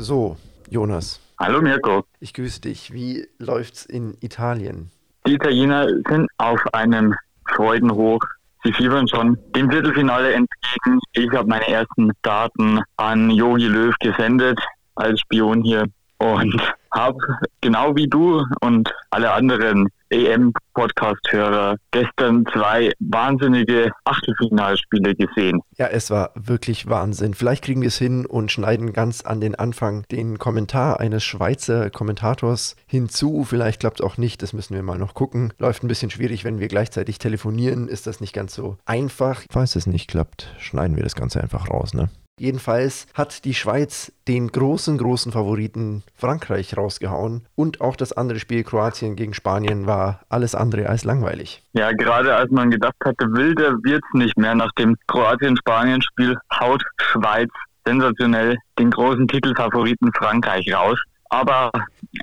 So, Jonas. Hallo Mirko. Ich grüße dich. Wie läuft's in Italien? Die Italiener sind auf einem Freudenhoch. Sie fiebern schon dem Viertelfinale entgegen. Ich habe meine ersten Daten an Jogi Löw gesendet als Spion hier und habe genau wie du und alle anderen EM-Podcast-Hörer gestern zwei wahnsinnige Achtelfinalspiele gesehen. Ja, es war wirklich Wahnsinn. Vielleicht kriegen wir es hin und schneiden ganz an den Anfang den Kommentar eines Schweizer Kommentators hinzu. Vielleicht klappt es auch nicht, das müssen wir mal noch gucken. Läuft ein bisschen schwierig, wenn wir gleichzeitig telefonieren, ist das nicht ganz so einfach. Falls es nicht klappt, schneiden wir das Ganze einfach raus, ne? Jedenfalls hat die Schweiz den großen, großen Favoriten Frankreich rausgehauen. Und auch das andere Spiel Kroatien gegen Spanien war alles andere als langweilig. Ja, gerade als man gedacht hatte, wilder wird es nicht mehr nach dem Kroatien-Spanien-Spiel, haut Schweiz sensationell den großen Titelfavoriten Frankreich raus. Aber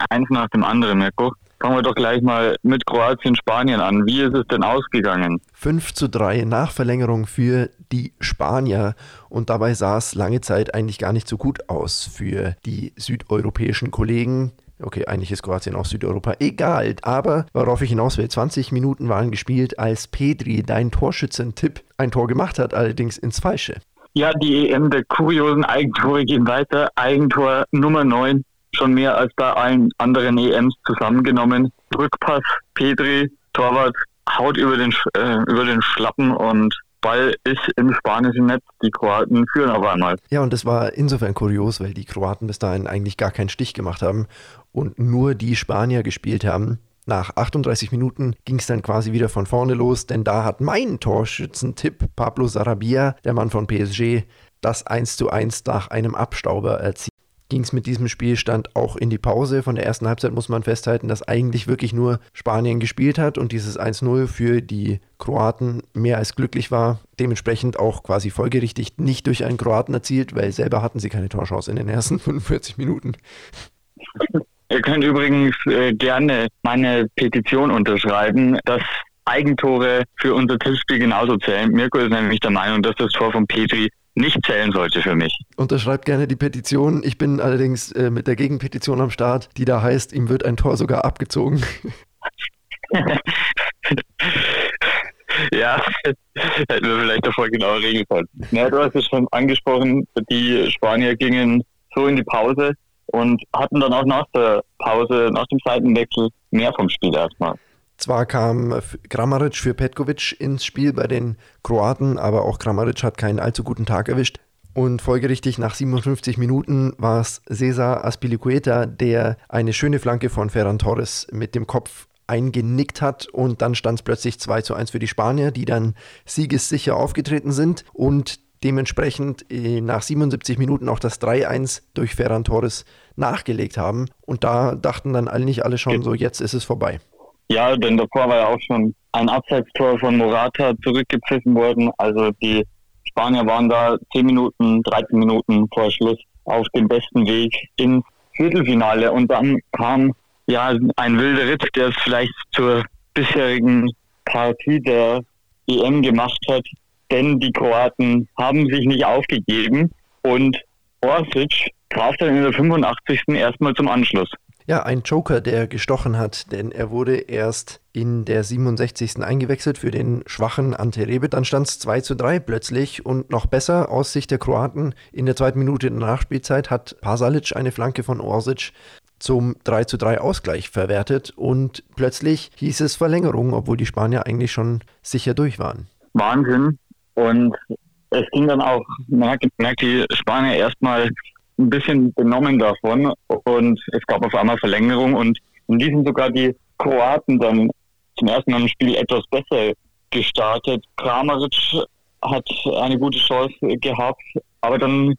eins nach dem anderen, Mirko. Fangen wir doch gleich mal mit Kroatien-Spanien an. Wie ist es denn ausgegangen? 5 zu 3 nach Verlängerung für die Spanier. Und dabei sah es lange Zeit eigentlich gar nicht so gut aus für die südeuropäischen Kollegen. Okay, eigentlich ist Kroatien auch Südeuropa. Egal. Aber worauf ich hinaus will, 20 Minuten waren gespielt, als Pedri, dein Torschützentipp, ein Tor gemacht hat, allerdings ins Falsche. Ja, die EM der kuriosen Eigentore gehen weiter. Eigentor Nummer 9 schon mehr als bei allen anderen EMs zusammengenommen. Rückpass, Petri, Torwart, haut über den, äh, über den Schlappen und Ball ist im spanischen Netz. Die Kroaten führen auf einmal. Ja, und das war insofern kurios, weil die Kroaten bis dahin eigentlich gar keinen Stich gemacht haben und nur die Spanier gespielt haben. Nach 38 Minuten ging es dann quasi wieder von vorne los, denn da hat mein Torschützentipp Pablo Sarabia, der Mann von PSG, das 1 zu 1 nach einem Abstauber erzielt ging es mit diesem Spielstand auch in die Pause. Von der ersten Halbzeit muss man festhalten, dass eigentlich wirklich nur Spanien gespielt hat und dieses 1-0 für die Kroaten mehr als glücklich war. Dementsprechend auch quasi folgerichtig nicht durch einen Kroaten erzielt, weil selber hatten sie keine Torchance in den ersten 45 Minuten. Ihr könnt übrigens äh, gerne meine Petition unterschreiben, dass Eigentore für unser Tippspiel genauso zählen. Mirko ist nämlich der Meinung, dass das Tor von Petri nicht zählen sollte für mich. Unterschreibt gerne die Petition. Ich bin allerdings äh, mit der Gegenpetition am Start, die da heißt, ihm wird ein Tor sogar abgezogen. ja, hätten wir vielleicht davor genauer regeln können. Ja, du hast es schon angesprochen, die Spanier gingen so in die Pause und hatten dann auch nach der Pause, nach dem Seitenwechsel mehr vom Spiel erstmal. Zwar kam Kramaric für Petkovic ins Spiel bei den Kroaten, aber auch Kramaric hat keinen allzu guten Tag erwischt. Und folgerichtig nach 57 Minuten war es Cesar Aspilicueta, der eine schöne Flanke von Ferran Torres mit dem Kopf eingenickt hat und dann stand es plötzlich 2 zu 1 für die Spanier, die dann siegessicher aufgetreten sind und dementsprechend äh, nach 77 Minuten auch das 3-1 durch Ferran Torres nachgelegt haben. Und da dachten dann eigentlich alle schon so, jetzt ist es vorbei. Ja, denn davor war ja auch schon ein Abseitstor von Morata zurückgepfiffen worden. Also die Spanier waren da 10 Minuten, 13 Minuten vor Schluss auf dem besten Weg ins Viertelfinale. Und dann kam ja ein wilder Ritt, der es vielleicht zur bisherigen Partie der EM gemacht hat. Denn die Kroaten haben sich nicht aufgegeben und Orsic traf dann in der 85. erstmal zum Anschluss. Ja, ein Joker, der gestochen hat, denn er wurde erst in der 67. eingewechselt für den schwachen Ante Rebic. Dann stand es 2 zu 3 plötzlich und noch besser aus Sicht der Kroaten. In der zweiten Minute der Nachspielzeit hat Pasalic eine Flanke von Orsic zum 3 zu 3 Ausgleich verwertet und plötzlich hieß es Verlängerung, obwohl die Spanier eigentlich schon sicher durch waren. Wahnsinn. Und es ging dann auch, man hat gemerkt, die Spanier erstmal ein bisschen benommen davon und es gab auf einmal Verlängerung und in diesem sogar die Kroaten dann zum ersten Mal im Spiel etwas besser gestartet. Kramaric hat eine gute Chance gehabt, aber dann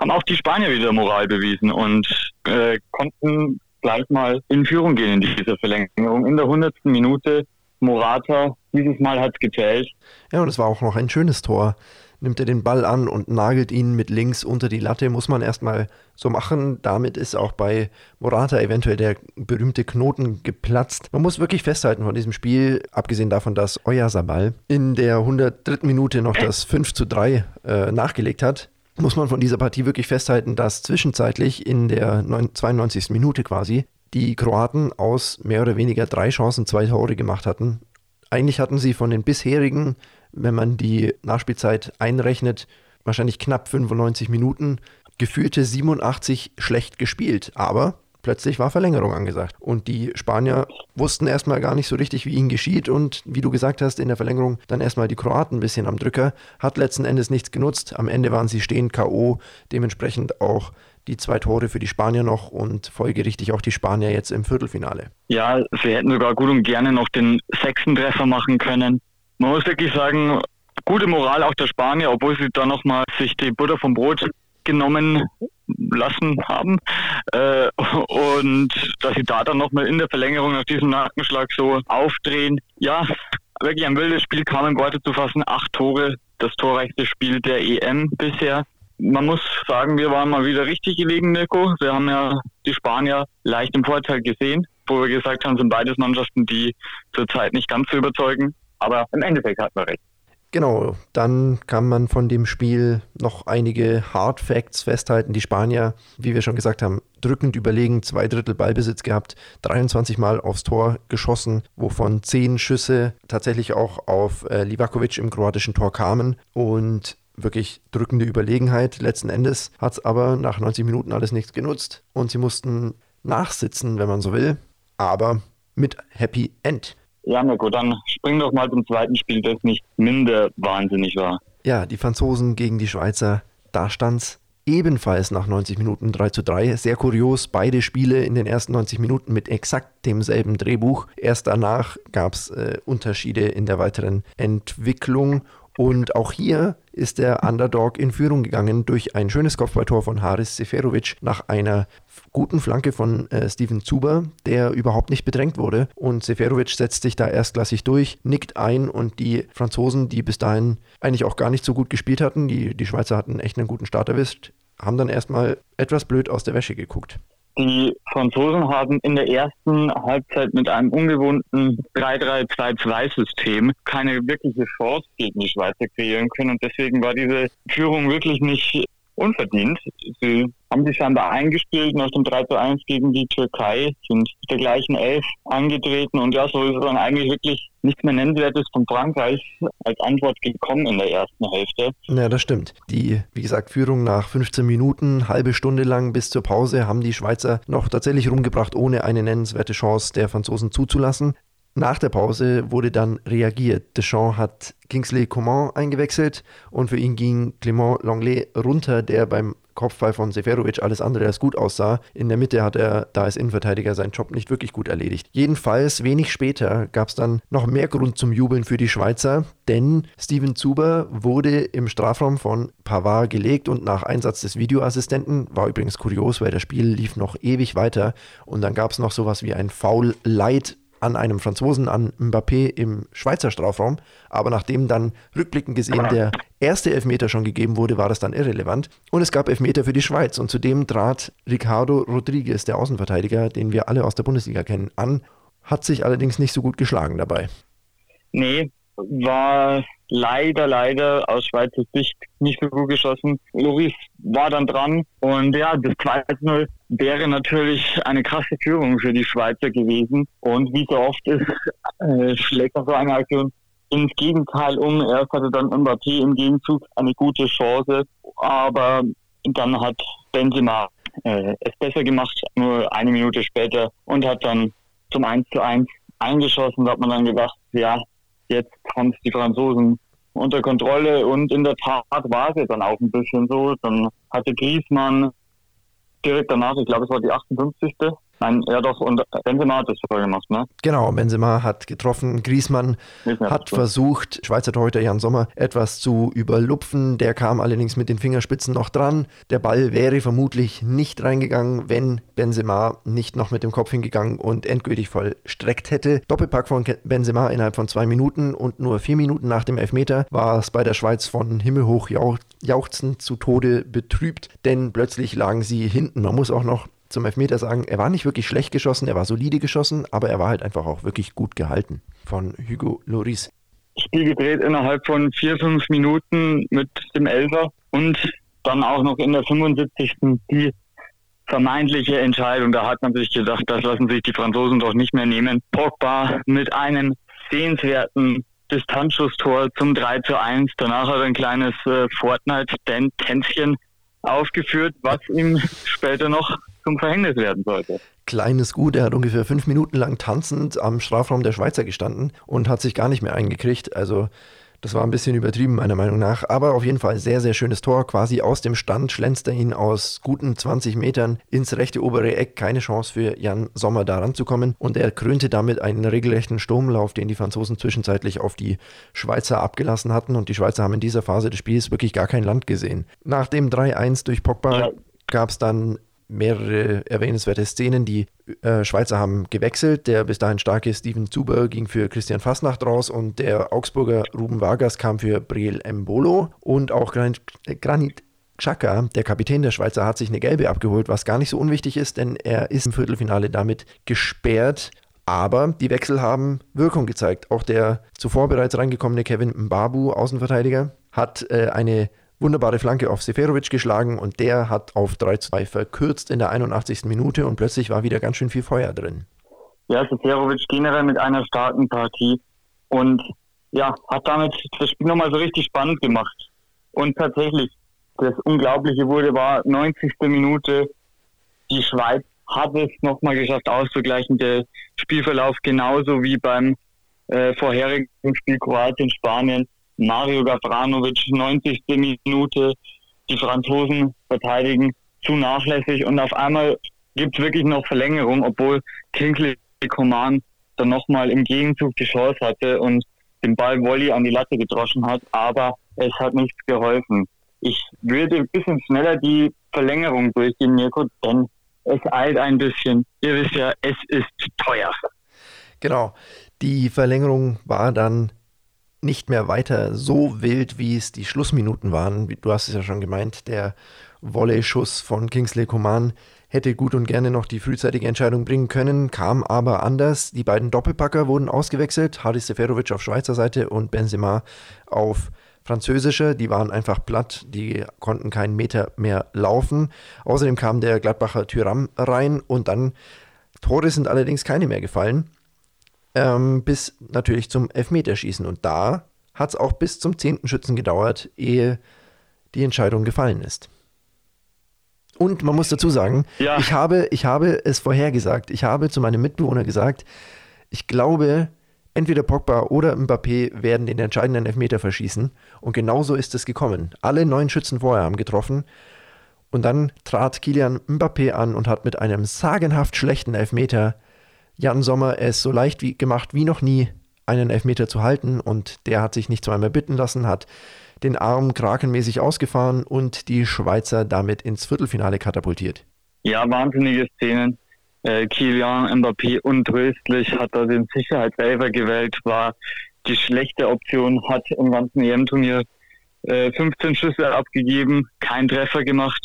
haben auch die Spanier wieder Moral bewiesen und äh, konnten gleich mal in Führung gehen in dieser Verlängerung. In der hundertsten Minute Morata, dieses Mal hat es gezählt. Ja, und es war auch noch ein schönes Tor nimmt er den Ball an und nagelt ihn mit links unter die Latte. Muss man erstmal so machen. Damit ist auch bei Morata eventuell der berühmte Knoten geplatzt. Man muss wirklich festhalten von diesem Spiel, abgesehen davon, dass Oyarzabal in der 103. Minute noch das 5 zu 3 äh, nachgelegt hat. muss man von dieser Partie wirklich festhalten, dass zwischenzeitlich in der 92. Minute quasi die Kroaten aus mehr oder weniger drei Chancen zwei Tore gemacht hatten. Eigentlich hatten sie von den bisherigen, wenn man die Nachspielzeit einrechnet, wahrscheinlich knapp 95 Minuten, geführte 87 schlecht gespielt. Aber plötzlich war Verlängerung angesagt. Und die Spanier wussten erstmal gar nicht so richtig, wie ihnen geschieht. Und wie du gesagt hast, in der Verlängerung dann erstmal die Kroaten ein bisschen am Drücker. Hat letzten Endes nichts genutzt. Am Ende waren sie stehend K.O. Dementsprechend auch die zwei Tore für die Spanier noch und folgerichtig auch die Spanier jetzt im Viertelfinale. Ja, sie hätten sogar gut und gerne noch den sechsten Treffer machen können. Man muss wirklich sagen, gute Moral auch der Spanier, obwohl sie da nochmal sich die Butter vom Brot genommen lassen haben. Äh, und dass sie da dann nochmal in der Verlängerung nach diesem Nackenschlag so aufdrehen. Ja, wirklich ein wildes Spiel, kaum in Worte zu fassen. Acht Tore, das torreichste Spiel der EM bisher. Man muss sagen, wir waren mal wieder richtig gelegen, Nico. Wir haben ja die Spanier leicht im Vorteil gesehen, wo wir gesagt haben, sind beides Mannschaften, die zurzeit nicht ganz so überzeugen. Aber im Endeffekt hat man recht. Genau, dann kann man von dem Spiel noch einige Hard Facts festhalten. Die Spanier, wie wir schon gesagt haben, drückend überlegen, zwei Drittel Ballbesitz gehabt, 23 Mal aufs Tor geschossen, wovon zehn Schüsse tatsächlich auch auf äh, Livakovic im kroatischen Tor kamen und wirklich drückende Überlegenheit. Letzten Endes hat es aber nach 90 Minuten alles nichts genutzt und sie mussten nachsitzen, wenn man so will, aber mit Happy End. Ja, Mirko, dann spring doch mal zum zweiten Spiel, das nicht minder wahnsinnig war. Ja, die Franzosen gegen die Schweizer, da stand's ebenfalls nach 90 Minuten 3 zu 3. Sehr kurios, beide Spiele in den ersten 90 Minuten mit exakt demselben Drehbuch. Erst danach gab es äh, Unterschiede in der weiteren Entwicklung und auch hier ist der Underdog in Führung gegangen durch ein schönes Kopfballtor von Haris Seferovic nach einer guten Flanke von äh, Steven Zuber, der überhaupt nicht bedrängt wurde. Und Seferovic setzt sich da erstklassig durch, nickt ein und die Franzosen, die bis dahin eigentlich auch gar nicht so gut gespielt hatten, die, die Schweizer hatten echt einen guten Start erwischt, haben dann erstmal etwas blöd aus der Wäsche geguckt. Die Franzosen haben in der ersten Halbzeit mit einem ungewohnten 3-3-2-2-System keine wirkliche Chance gegen die Schweizer kreieren können. Und deswegen war diese Führung wirklich nicht unverdient. Sie haben sich scheinbar eingespielt nach dem 3 zu 1 gegen die Türkei, sind der gleichen Elf angetreten und ja, so ist dann eigentlich wirklich nichts mehr Nennenswertes von Frankreich als Antwort gekommen in der ersten Hälfte. Ja, das stimmt. Die, wie gesagt, Führung nach 15 Minuten, halbe Stunde lang bis zur Pause, haben die Schweizer noch tatsächlich rumgebracht, ohne eine nennenswerte Chance der Franzosen zuzulassen. Nach der Pause wurde dann reagiert. Deschamps hat Kingsley Coman eingewechselt und für ihn ging Clément Langlais runter, der beim Kopfball von Seferovic alles andere als gut aussah. In der Mitte hat er da als Innenverteidiger seinen Job nicht wirklich gut erledigt. Jedenfalls, wenig später gab es dann noch mehr Grund zum Jubeln für die Schweizer, denn Steven Zuber wurde im Strafraum von Pavard gelegt und nach Einsatz des Videoassistenten, war übrigens kurios, weil das Spiel lief noch ewig weiter und dann gab es noch sowas wie ein Foul Light an einem Franzosen, an Mbappé im Schweizer Strafraum. Aber nachdem dann rückblickend gesehen der erste Elfmeter schon gegeben wurde, war das dann irrelevant. Und es gab Elfmeter für die Schweiz. Und zudem trat Ricardo Rodriguez, der Außenverteidiger, den wir alle aus der Bundesliga kennen, an. Hat sich allerdings nicht so gut geschlagen dabei. Nee, war leider, leider aus Schweizer Sicht nicht so gut geschossen. Loris war dann dran und ja, das 2-0 wäre natürlich eine krasse Führung für die Schweizer gewesen. Und wie so oft ist, äh, schlägt auch so eine Aktion ins Gegenteil um. Erst hatte dann Mbappé im Gegenzug eine gute Chance, aber dann hat Benzema äh, es besser gemacht, nur eine Minute später und hat dann zum 1 zu 1 eingeschossen. Da hat man dann gedacht, ja, jetzt haben es die Franzosen unter Kontrolle und in der Tat war es dann auch ein bisschen so. Dann hatte Griezmann direkt danach, ich glaube es war die 58. Nein, ja doch, und Benzema hat das vorher gemacht, ne? Genau, Benzema hat getroffen. Griezmann hat versucht, Schweizer Torhüter Jan Sommer etwas zu überlupfen. Der kam allerdings mit den Fingerspitzen noch dran. Der Ball wäre vermutlich nicht reingegangen, wenn Benzema nicht noch mit dem Kopf hingegangen und endgültig vollstreckt hätte. Doppelpack von Benzema innerhalb von zwei Minuten und nur vier Minuten nach dem Elfmeter war es bei der Schweiz von himmelhoch jauchzend zu Tode betrübt, denn plötzlich lagen sie hinten. Man muss auch noch zum Elfmeter sagen, er war nicht wirklich schlecht geschossen, er war solide geschossen, aber er war halt einfach auch wirklich gut gehalten von Hugo Loris. Spiel gedreht innerhalb von vier, fünf Minuten mit dem Elfer und dann auch noch in der 75. die vermeintliche Entscheidung. Da hat man sich gedacht, das lassen sich die Franzosen doch nicht mehr nehmen. Pogba mit einem sehenswerten Distanzschusstor zum 3 zu 1. Danach hat er ein kleines äh, Fortnite-Tänzchen aufgeführt, was ihm später noch zum Verhängnis werden sollte. Kleines Gut, er hat ungefähr fünf Minuten lang tanzend am Strafraum der Schweizer gestanden und hat sich gar nicht mehr eingekriegt. Also das war ein bisschen übertrieben, meiner Meinung nach. Aber auf jeden Fall sehr, sehr schönes Tor. Quasi aus dem Stand schlänzt er ihn aus guten 20 Metern ins rechte obere Eck. Keine Chance für Jan Sommer da ranzukommen. Und er krönte damit einen regelrechten Sturmlauf, den die Franzosen zwischenzeitlich auf die Schweizer abgelassen hatten. Und die Schweizer haben in dieser Phase des Spiels wirklich gar kein Land gesehen. Nach dem 3-1 durch Pogba ja. gab es dann mehrere erwähnenswerte Szenen. Die äh, Schweizer haben gewechselt. Der bis dahin starke Steven Zuber ging für Christian Fasnacht raus und der Augsburger Ruben Vargas kam für Briel Mbolo und auch Granit, äh, Granit Xhaka, der Kapitän der Schweizer, hat sich eine gelbe abgeholt, was gar nicht so unwichtig ist, denn er ist im Viertelfinale damit gesperrt. Aber die Wechsel haben Wirkung gezeigt. Auch der zuvor bereits reingekommene Kevin Mbabu, Außenverteidiger, hat äh, eine wunderbare Flanke auf Seferovic geschlagen und der hat auf 3 2 verkürzt in der 81. Minute und plötzlich war wieder ganz schön viel Feuer drin. Ja, Seferovic generell mit einer starken Partie und ja, hat damit das Spiel nochmal so richtig spannend gemacht. Und tatsächlich, das Unglaubliche wurde, war 90. Minute, die Schweiz hat es nochmal geschafft auszugleichen. Der Spielverlauf genauso wie beim äh, vorherigen Spiel Kroatien-Spanien Mario Gavranovic, 90. Minute, die Franzosen verteidigen zu nachlässig und auf einmal gibt es wirklich noch Verlängerung, obwohl Kingsley Coman dann nochmal im Gegenzug die Chance hatte und den Ball Volley an die Latte gedroschen hat, aber es hat nichts geholfen. Ich würde ein bisschen schneller die Verlängerung durchgehen, Mirko, denn es eilt ein bisschen. Ihr wisst ja, es ist teuer. Genau. Die Verlängerung war dann nicht mehr weiter so wild, wie es die Schlussminuten waren. Du hast es ja schon gemeint, der Volley-Schuss von Kingsley Coman hätte gut und gerne noch die frühzeitige Entscheidung bringen können, kam aber anders. Die beiden Doppelpacker wurden ausgewechselt, Haris Seferovic auf Schweizer Seite und Benzema auf französischer. Die waren einfach platt, die konnten keinen Meter mehr laufen. Außerdem kam der Gladbacher Tyram rein und dann Tore sind allerdings keine mehr gefallen ähm, bis natürlich zum Elfmeterschießen. Und da hat es auch bis zum zehnten Schützen gedauert, ehe die Entscheidung gefallen ist. Und man muss dazu sagen, ja. ich, habe, ich habe es vorhergesagt. Ich habe zu meinem Mitbewohner gesagt, ich glaube, entweder Pogba oder Mbappé werden den entscheidenden Elfmeter verschießen. Und genauso ist es gekommen. Alle neun Schützen vorher haben getroffen. Und dann trat Kilian Mbappé an und hat mit einem sagenhaft schlechten Elfmeter Jan Sommer es so leicht wie, gemacht wie noch nie, einen Elfmeter zu halten und der hat sich nicht zweimal bitten lassen, hat den Arm krakenmäßig ausgefahren und die Schweizer damit ins Viertelfinale katapultiert. Ja, wahnsinnige Szenen. Äh, Kilian Mbappé untröstlich hat da den Sicherheitselfer gewählt, war die schlechte Option, hat im ganzen EM-Turnier äh, 15 Schüsse abgegeben, kein Treffer gemacht.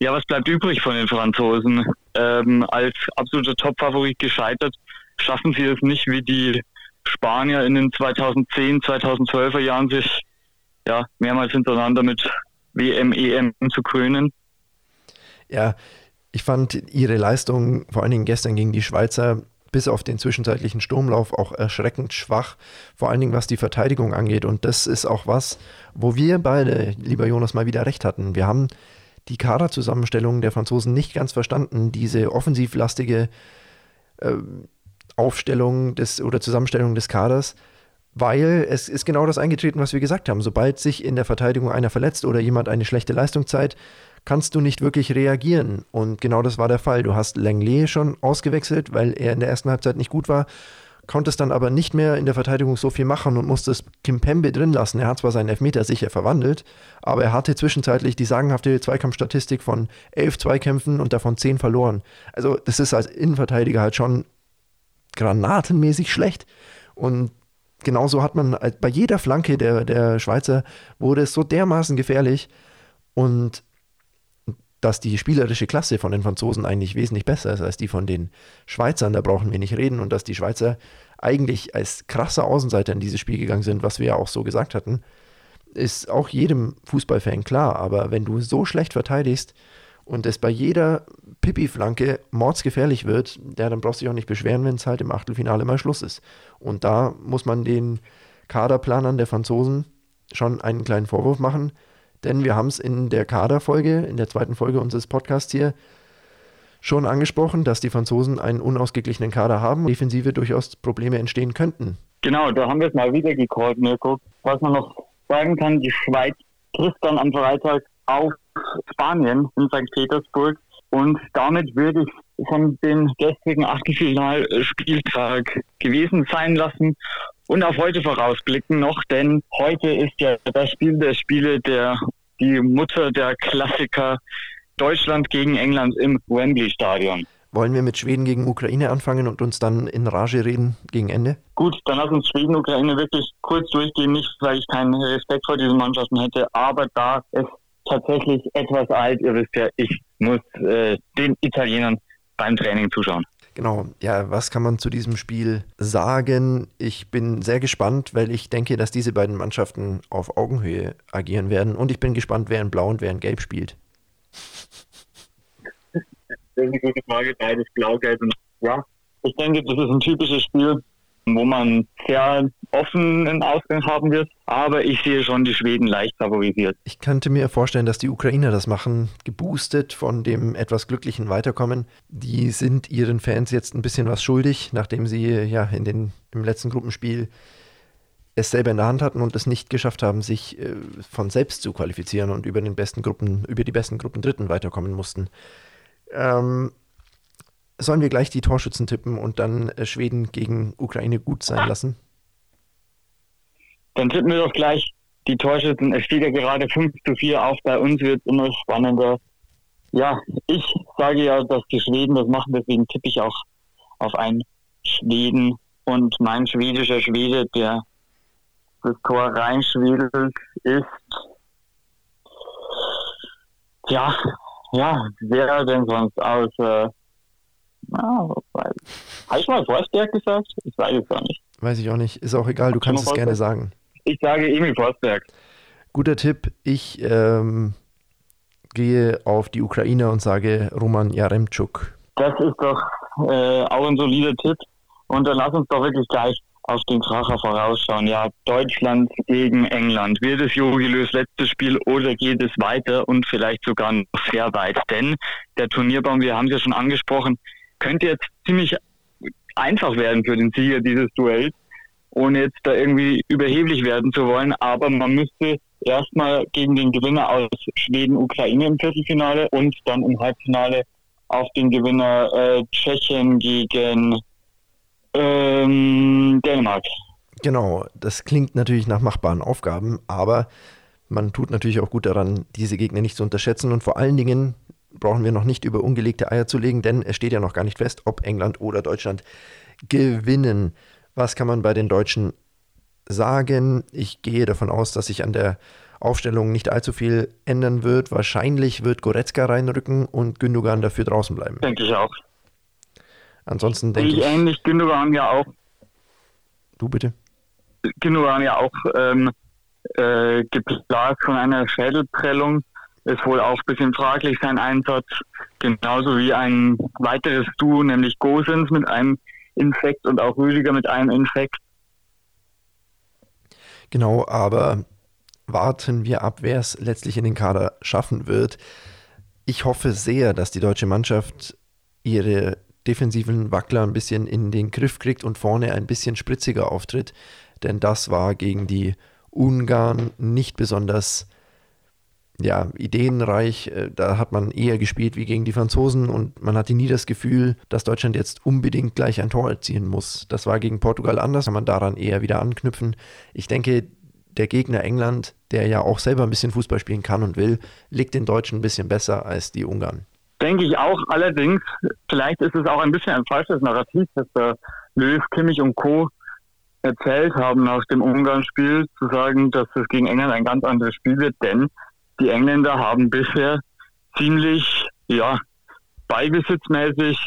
Ja, was bleibt übrig von den Franzosen? Ähm, als absoluter Top-Favorit gescheitert, schaffen sie es nicht, wie die Spanier in den 2010, 2012er Jahren sich ja, mehrmals hintereinander mit WM, EM zu krönen. Ja, ich fand ihre Leistung, vor allen Dingen gestern gegen die Schweizer, bis auf den zwischenzeitlichen Sturmlauf auch erschreckend schwach, vor allen Dingen was die Verteidigung angeht. Und das ist auch was, wo wir beide, lieber Jonas, mal wieder recht hatten. Wir haben die Kaderzusammenstellung der Franzosen nicht ganz verstanden, diese offensivlastige äh, Aufstellung des oder Zusammenstellung des Kaders, weil es ist genau das eingetreten, was wir gesagt haben. Sobald sich in der Verteidigung einer verletzt oder jemand eine schlechte Leistung zeigt, kannst du nicht wirklich reagieren. Und genau das war der Fall. Du hast Langley schon ausgewechselt, weil er in der ersten Halbzeit nicht gut war, konntest dann aber nicht mehr in der Verteidigung so viel machen und musstest Kimpembe drin lassen. Er hat zwar seinen Elfmeter sicher verwandelt, aber er hatte zwischenzeitlich die sagenhafte Zweikampfstatistik von elf Zweikämpfen und davon zehn verloren. Also das ist als Innenverteidiger halt schon granatenmäßig schlecht. Und genauso hat man bei jeder Flanke der, der Schweizer wurde es so dermaßen gefährlich. Und dass die spielerische Klasse von den Franzosen eigentlich wesentlich besser ist als die von den Schweizern, da brauchen wir nicht reden, und dass die Schweizer eigentlich als krasser Außenseiter in dieses Spiel gegangen sind, was wir ja auch so gesagt hatten. ist auch jedem Fußballfan klar. Aber wenn du so schlecht verteidigst und es bei jeder Pipi-Flanke mordsgefährlich wird, ja, dann brauchst du dich auch nicht beschweren, wenn es halt im Achtelfinale mal Schluss ist. Und da muss man den Kaderplanern der Franzosen schon einen kleinen Vorwurf machen, denn wir haben es in der Kaderfolge, in der zweiten Folge unseres Podcasts hier, schon angesprochen, dass die Franzosen einen unausgeglichenen Kader haben und Defensive durchaus Probleme entstehen könnten. Genau, da haben wir es mal wieder gecallt, Mirko. Was man noch sagen kann, die Schweiz trifft dann am Freitag auf Spanien in St. Petersburg und damit würde ich von dem gestrigen Achtelfinalspieltag gewesen sein lassen und auf heute vorausblicken noch, denn heute ist ja das Spiel der Spiele der die Mutter der Klassiker Deutschland gegen England im Wembley Stadion. Wollen wir mit Schweden gegen Ukraine anfangen und uns dann in Rage reden gegen Ende? Gut, dann lass uns Schweden, Ukraine wirklich kurz durchgehen. Nicht, weil ich keinen Respekt vor diesen Mannschaften hätte, aber da es tatsächlich etwas alt, ihr wisst ja, ich muss äh, den Italienern beim Training zuschauen. Genau, ja, was kann man zu diesem Spiel sagen? Ich bin sehr gespannt, weil ich denke, dass diese beiden Mannschaften auf Augenhöhe agieren werden und ich bin gespannt, wer in Blau und wer in Gelb spielt. Das ist eine gute Frage, beides Blau-Gelb und ja. Ich denke, das ist ein typisches Spiel, wo man sehr offenen Ausgang haben wird. Aber ich sehe schon die Schweden leicht favorisiert. Ich könnte mir vorstellen, dass die Ukrainer das machen, geboostet von dem etwas glücklichen Weiterkommen. Die sind ihren Fans jetzt ein bisschen was schuldig, nachdem sie ja in den, im letzten Gruppenspiel es selber in der Hand hatten und es nicht geschafft haben, sich äh, von selbst zu qualifizieren und über den besten Gruppen, über die besten Gruppen Dritten weiterkommen mussten. Ähm, Sollen wir gleich die Torschützen tippen und dann äh, Schweden gegen Ukraine gut sein lassen? Dann tippen wir doch gleich die Torschützen. Es steht ja gerade 5 zu 4 auf. Bei uns wird es immer spannender. Ja, ich sage ja, dass die Schweden das machen, deswegen tippe ich auch auf einen Schweden. Und mein schwedischer Schwede, der das Tor reinschwedelt, ist ja, ja, wer denn sonst aus äh, Ah, Habe ich mal Forsberg gesagt? Ich weiß es gar nicht. Weiß ich auch nicht. Ist auch egal, du kannst es gerne sagen. Ich sage Emil Forsberg. Guter Tipp. Ich ähm, gehe auf die Ukraine und sage Roman Jaremczuk. Das ist doch äh, auch ein solider Tipp. Und dann lass uns doch wirklich gleich auf den Kracher vorausschauen. Ja, Deutschland gegen England. Wird es Jogi Löws letztes Spiel oder geht es weiter und vielleicht sogar noch sehr weit? Denn der Turnierbaum, wir haben es ja schon angesprochen, könnte jetzt ziemlich einfach werden für den Sieger dieses Duells, ohne jetzt da irgendwie überheblich werden zu wollen. Aber man müsste erstmal gegen den Gewinner aus Schweden-Ukraine im Viertelfinale und dann im Halbfinale auf den Gewinner äh, Tschechien gegen ähm, Dänemark. Genau, das klingt natürlich nach machbaren Aufgaben, aber man tut natürlich auch gut daran, diese Gegner nicht zu unterschätzen und vor allen Dingen brauchen wir noch nicht über ungelegte Eier zu legen, denn es steht ja noch gar nicht fest, ob England oder Deutschland gewinnen. Was kann man bei den Deutschen sagen? Ich gehe davon aus, dass sich an der Aufstellung nicht allzu viel ändern wird. Wahrscheinlich wird Goretzka reinrücken und Gündogan dafür draußen bleiben. Denke ich auch. Ansonsten denke ich. Ähnlich Gündogan ja auch. Du bitte. Gündogan ja auch ähm, äh, geplagt von einer Schädelprellung ist wohl auch ein bisschen fraglich sein Einsatz. Genauso wie ein weiteres Duo, nämlich Gosens mit einem Infekt und auch Rüdiger mit einem Infekt. Genau, aber warten wir ab, wer es letztlich in den Kader schaffen wird. Ich hoffe sehr, dass die deutsche Mannschaft ihre defensiven Wackler ein bisschen in den Griff kriegt und vorne ein bisschen spritziger auftritt, denn das war gegen die Ungarn nicht besonders ja, ideenreich. Äh, da hat man eher gespielt wie gegen die Franzosen und man hatte nie das Gefühl, dass Deutschland jetzt unbedingt gleich ein Tor erzielen muss. Das war gegen Portugal anders, kann man daran eher wieder anknüpfen. Ich denke, der Gegner England, der ja auch selber ein bisschen Fußball spielen kann und will, liegt den Deutschen ein bisschen besser als die Ungarn. Denke ich auch. Allerdings, vielleicht ist es auch ein bisschen ein falsches Narrativ, dass der Löw, Kimmich und Co. erzählt haben nach dem Ungarn-Spiel, zu sagen, dass es gegen England ein ganz anderes Spiel wird, denn die Engländer haben bisher ziemlich, ja, beibesitzmäßig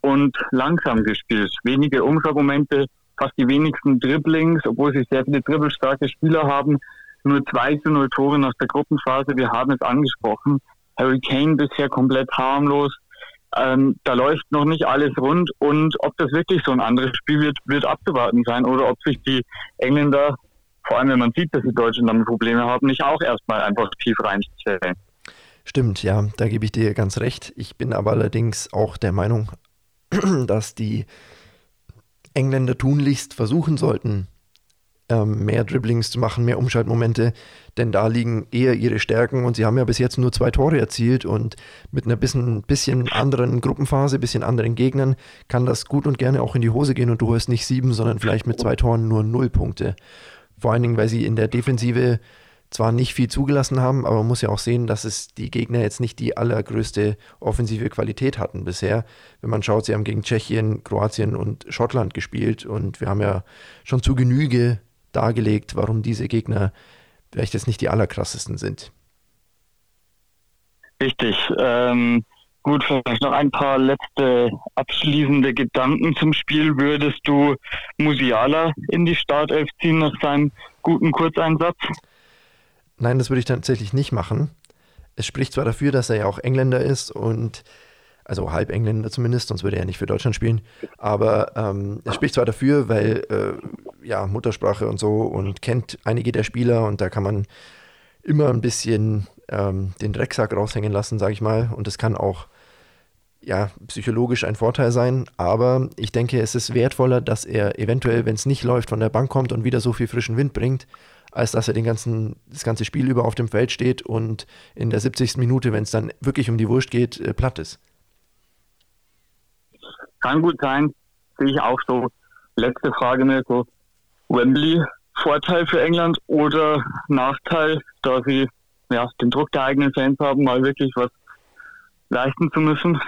und langsam gespielt. Wenige Umschlagmomente, fast die wenigsten Dribblings, obwohl sie sehr viele dribbelstarke Spieler haben. nur 2 zu 0 Tore nach der Gruppenphase. Wir haben es angesprochen. Harry Kane bisher komplett harmlos. Ähm, da läuft noch nicht alles rund und ob das wirklich so ein anderes Spiel wird, wird abzuwarten sein oder ob sich die Engländer, vor allem wenn man sieht, dass die Deutschen damit Probleme haben, nicht auch erstmal einfach tief reinstellen. Stimmt, ja, da gebe ich dir ganz recht. Ich bin aber allerdings auch der Meinung, dass die Engländer tunlichst versuchen sollten, ähm, mehr Dribblings zu machen, mehr Umschaltmomente, denn da liegen eher ihre Stärken und sie haben ja bis jetzt nur zwei Tore erzielt und mit einer bisschen, bisschen anderen Gruppenphase, bisschen anderen Gegnern kann das gut und gerne auch in die Hose gehen und du holst nicht sieben, sondern vielleicht mit zwei Toren nur null Punkte. Vor allen Dingen, weil sie in der Defensive zwar nicht viel zugelassen haben, aber man muss ja auch sehen, dass es die Gegner jetzt nicht die allergrößte offensive Qualität hatten bisher. Wenn man schaut, sie haben gegen Tschechien, Kroatien und Schottland gespielt und wir haben ja schon zu Genüge dargelegt, warum diese Gegner vielleicht jetzt nicht die allerkrassesten sind. Richtig. Ähm, gut, vielleicht noch ein paar letzte abschließende Gedanken zum Spiel. Würdest du Musiala in die Startelf ziehen nach seinem guten Kurzeinsatz? Nein, das würde ich tatsächlich nicht machen. Es spricht zwar dafür, dass er ja auch Engländer ist und also halb Engländer zumindest, sonst würde er ja nicht für Deutschland spielen. Aber ähm, es spricht zwar dafür, weil äh, ja Muttersprache und so und kennt einige der Spieler und da kann man immer ein bisschen ähm, den Drecksack raushängen lassen, sage ich mal. Und das kann auch ja psychologisch ein Vorteil sein. Aber ich denke, es ist wertvoller, dass er eventuell, wenn es nicht läuft, von der Bank kommt und wieder so viel frischen Wind bringt, als dass er den ganzen, das ganze Spiel über auf dem Feld steht und in der 70. Minute, wenn es dann wirklich um die Wurst geht, äh, platt ist. Kann gut sein, sehe ich auch so. Letzte Frage so. Wembley, Vorteil für England oder Nachteil, da sie ja, den Druck der eigenen Fans haben, mal wirklich was leisten zu müssen?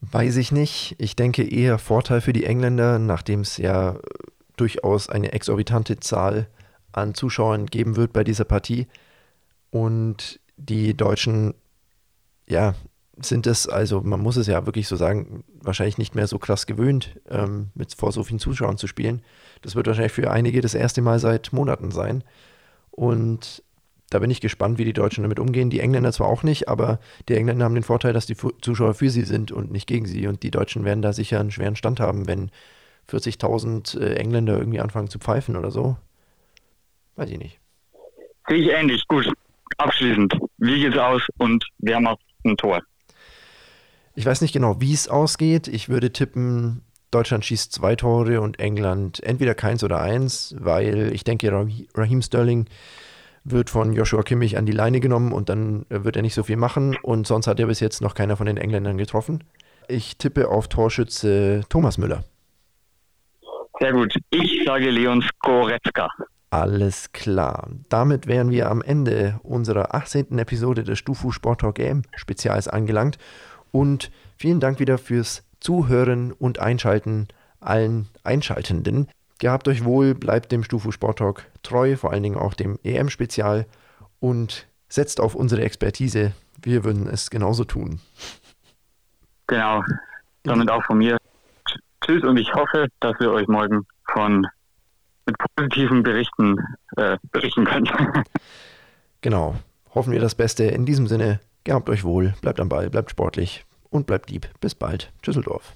Weiß ich nicht. Ich denke eher Vorteil für die Engländer, nachdem es ja durchaus eine exorbitante Zahl an Zuschauern geben wird bei dieser Partie. Und die Deutschen, ja, sind es, also man muss es ja wirklich so sagen, wahrscheinlich nicht mehr so krass gewöhnt, ähm, mit vor so vielen Zuschauern zu spielen. Das wird wahrscheinlich für einige das erste Mal seit Monaten sein. Und da bin ich gespannt, wie die Deutschen damit umgehen. Die Engländer zwar auch nicht, aber die Engländer haben den Vorteil, dass die Zuschauer für sie sind und nicht gegen sie. Und die Deutschen werden da sicher einen schweren Stand haben, wenn 40.000 äh, Engländer irgendwie anfangen zu pfeifen oder so. Weiß ich nicht. Sehe ich ähnlich. Gut. Abschließend. Wie geht's aus und wer macht ein Tor? Ich weiß nicht genau, wie es ausgeht. Ich würde tippen, Deutschland schießt zwei Tore und England entweder keins oder eins, weil ich denke, Raheem Sterling wird von Joshua Kimmich an die Leine genommen und dann wird er nicht so viel machen und sonst hat er bis jetzt noch keiner von den Engländern getroffen. Ich tippe auf Torschütze Thomas Müller. Sehr gut. Ich sage Leon Skoretzka. Alles klar. Damit wären wir am Ende unserer 18. Episode des Stufu Sport Talk Game Spezials angelangt und vielen Dank wieder fürs Zuhören und Einschalten allen Einschaltenden. Gehabt euch wohl, bleibt dem Stufu Sport Talk treu, vor allen Dingen auch dem EM-Spezial und setzt auf unsere Expertise. Wir würden es genauso tun. Genau. Damit auch von mir. Tschüss und ich hoffe, dass wir euch morgen von mit positiven Berichten äh, berichten können. genau. Hoffen wir das Beste. In diesem Sinne, Gehabt euch wohl, bleibt am Ball, bleibt sportlich und bleibt lieb. Bis bald. Tschüsseldorf.